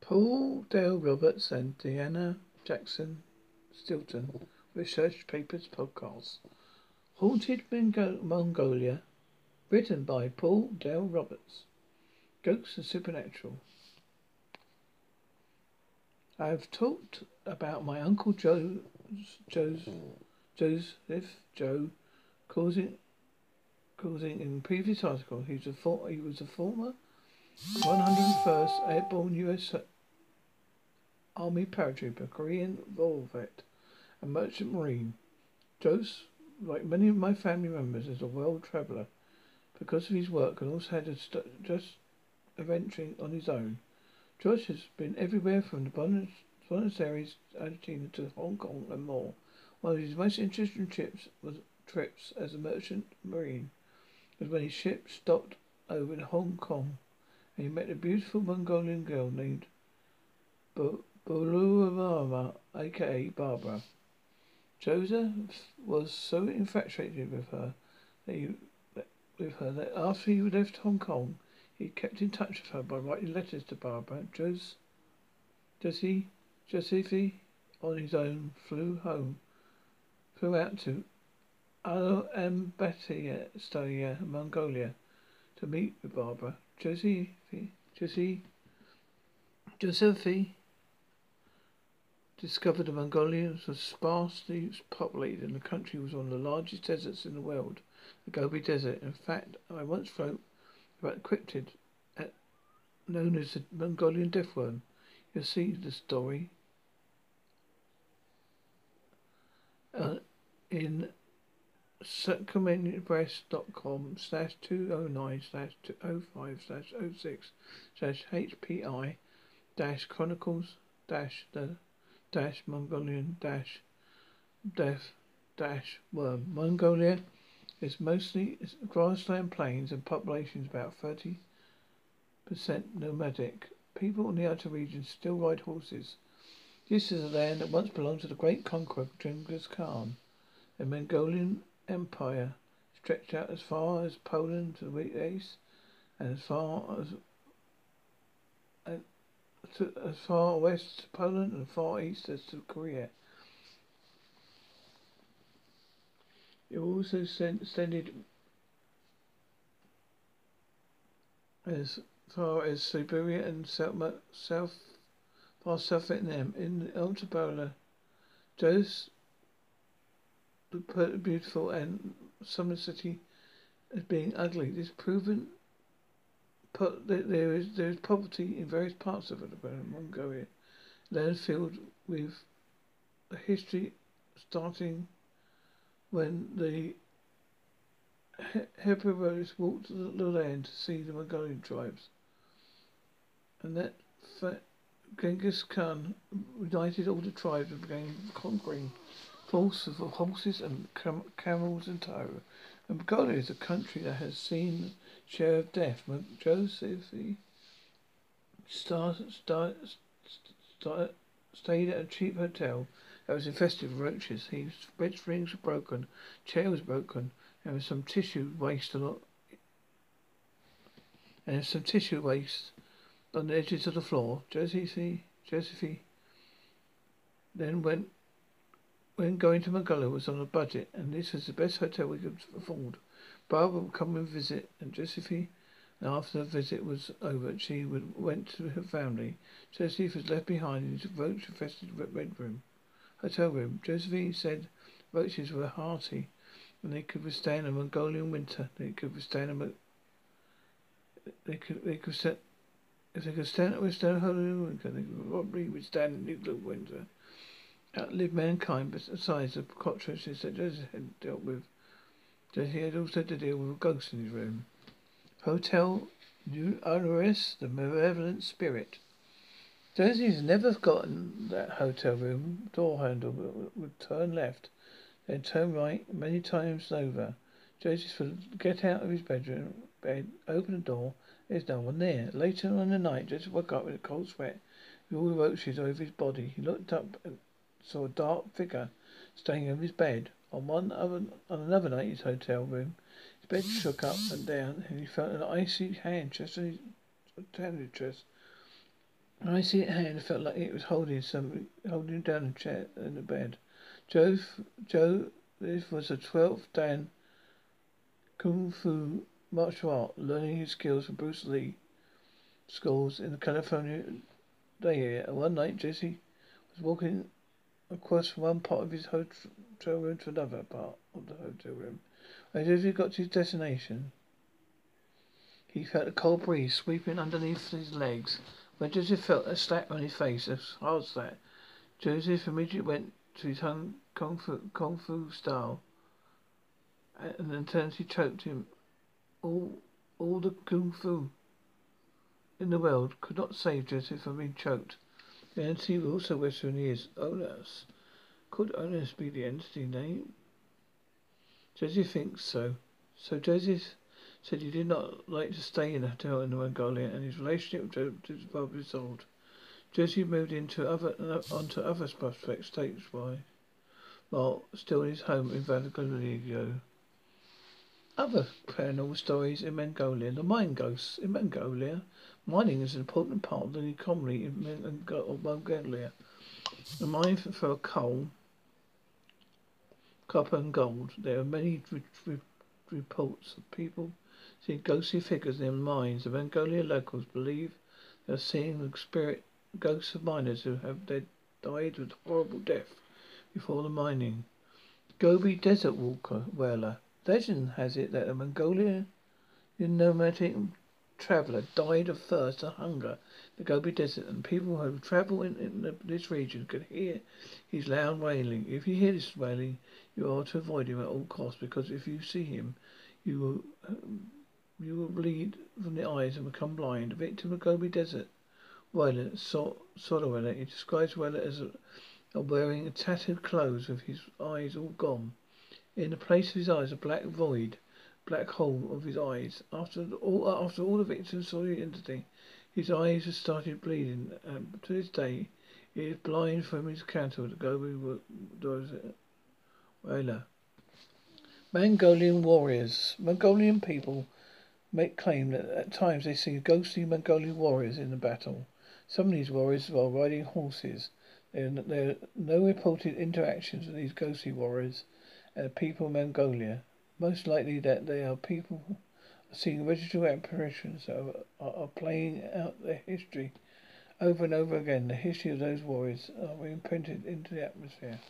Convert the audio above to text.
Paul Dale Roberts and Deanne Jaxine Stinson, Research Papers Podcast. Haunted Mongo- Mongolia, written by Paul Dale Roberts. Ghosts and Supernatural. I have talked about my uncle Joe, Joe's, Joseph Joe, causing, causing in previous article. He was a for, he was a former 101st Airborne U.S. Army paratrooper, Korean war vet, and merchant marine. Joseph, like many of my family members, is a world traveller because of his work and also had a st- just adventuring on his own. Josh has been everywhere from the Buenos, Buenos Aires, Argentina to Hong Kong and more. One of his most interesting trips was trips as a merchant marine was when his ship stopped over in Hong Kong and he met a beautiful Mongolian girl named Buluamama, aka Barbara. Joseph was so infatuated with her that he, with her that after he left Hong Kong he kept in touch with her by writing letters to Barbara. Jos- Josie, Josephi, on his own, flew home, flew out to Ulaanbaatar, Mongolia, to meet with Barbara. Josie, Josie, Josephi discovered the Mongolians was sparsely populated and the country was one of the largest deserts in the world, the Gobi Desert. In fact, I once wrote about the cryptid at, known as the Mongolian death worm. You'll see the story uh, in circumbrest.com slash 209 slash 205 slash 06 slash HPI dash chronicles dash the dash Mongolian dash death dash worm. Mongolia is mostly grassland plains and population is about 30% nomadic. People in the outer regions still ride horses. This is a land that once belonged to the great conqueror Genghis Khan. The Mongolian Empire stretched out as far as Poland to the east and as far as to, as far west to Poland and far east as to Korea. It also sent, extended as far as Siberia and south, south south Vietnam. In the ultrapolar, those beautiful and summer city as being ugly. This proven put that there is there is poverty in various parts of it, Mongolia, land filled with a history starting when the Hebrides walked the land to see the Mongolian tribes, and that Genghis Khan united all the tribes and began conquering force of horses and cam- camels and tow. And Mongolia is a country that has seen share of death. Joseph star, star, star, stayed at a cheap hotel that was infested with roaches. His bed springs were broken, chair was broken, there was some tissue waste on and there some tissue waste on the edges of the floor. Josephine, Josephine then went when going to Mongolia was on a budget, and this was the best hotel we could afford. Barbara would come and visit, and Josephine, and after the visit was over, she would went to her family. Josephine was left behind in his roach-infested bedroom, hotel room. Josephine said roaches were hearty, and they could withstand a Mongolian winter. They could withstand a they could they could set if they could stand withstand a winter, they could probably withstand a nuclear winter outlive mankind besides the cockroaches that Joseph had dealt with. He had also to deal with a ghost in his room. Hotel New Iris, the malevolent spirit. Josie has never forgotten that hotel room door handle would, turn left, then turn right many times over. Joseph would get out of his bedroom, bed, open the door. There's no one there. Later on in the night, Joseph woke up with a cold sweat, with all the roaches over his body. He looked up saw a dark figure standing over his bed. On one other, on another night in his hotel room, his bed hmm. shook up and down, and he felt an icy hand just on his chest. An icy hand felt like it was holding some, holding him down a chair in the bed. Joe, Joe, this was the twelfth Dan Kung Fu martial art, learning his skills from Bruce Lee schools in the California Bay Area. One night, Jesse was walking across from one part of his hotel room to another part of the hotel room. As Jesse got to his destination, he felt a cold breeze sweeping underneath his legs. When Joseph felt a slap on his face, a hard slap, Joseph immediately went to his kung fu, kung fu style and he choked him. All, all the kung fu in the world could not save Joseph from being choked. The entity also in his ears, Onus. Could Onus be the entity name? Joseph thinks so. So Joseph said he did not like to stay in a hotel in Mongolia, and his relationship with his father dissolved. Jesse moved into other onto other suspect states by while still in his home in Valgoglio. Other paranormal stories in Mongolia. The mine ghosts in Mongolia. Mining is an important part of the economy in Mongolia. The mine for coal, copper and gold. There are many reports of people seeing ghostly figures in mines. The Mongolia locals believe they are seeing the spirit ghosts of miners who have died with horrible death before the mining. Gobi Desert Walker Wailer. Legend has it that a Mongolian nomadic traveller died of thirst and hunger in the Gobi Desert, and people who travel in, in the, this region could hear his loud wailing. If you hear this wailing, you are to avoid him at all costs, because if you see him, you will um, you will bleed from the eyes and become blind. A victim of Gobi Desert Wailer, Solowella, he describes Wailer as a, a wearing tattered clothes with his eyes all gone. In the place of his eyes, a black void, black hole of his eyes. After all, uh, after all the victims saw the entity, his eyes had started bleeding. And to this day, he is blind from his with the Gobi Wailer. Mongolian warriors. Mongolian people make claim that at times they see ghostly Mongolian warriors in the battle. Some of these warriors are riding horses. There, there are no reported interactions with these ghostly warriors and the people of Mongolia. Most likely that they are people seeing residual apparitions are, are, are playing out their history over and over again. The history of those warriors are imprinted into the atmosphere.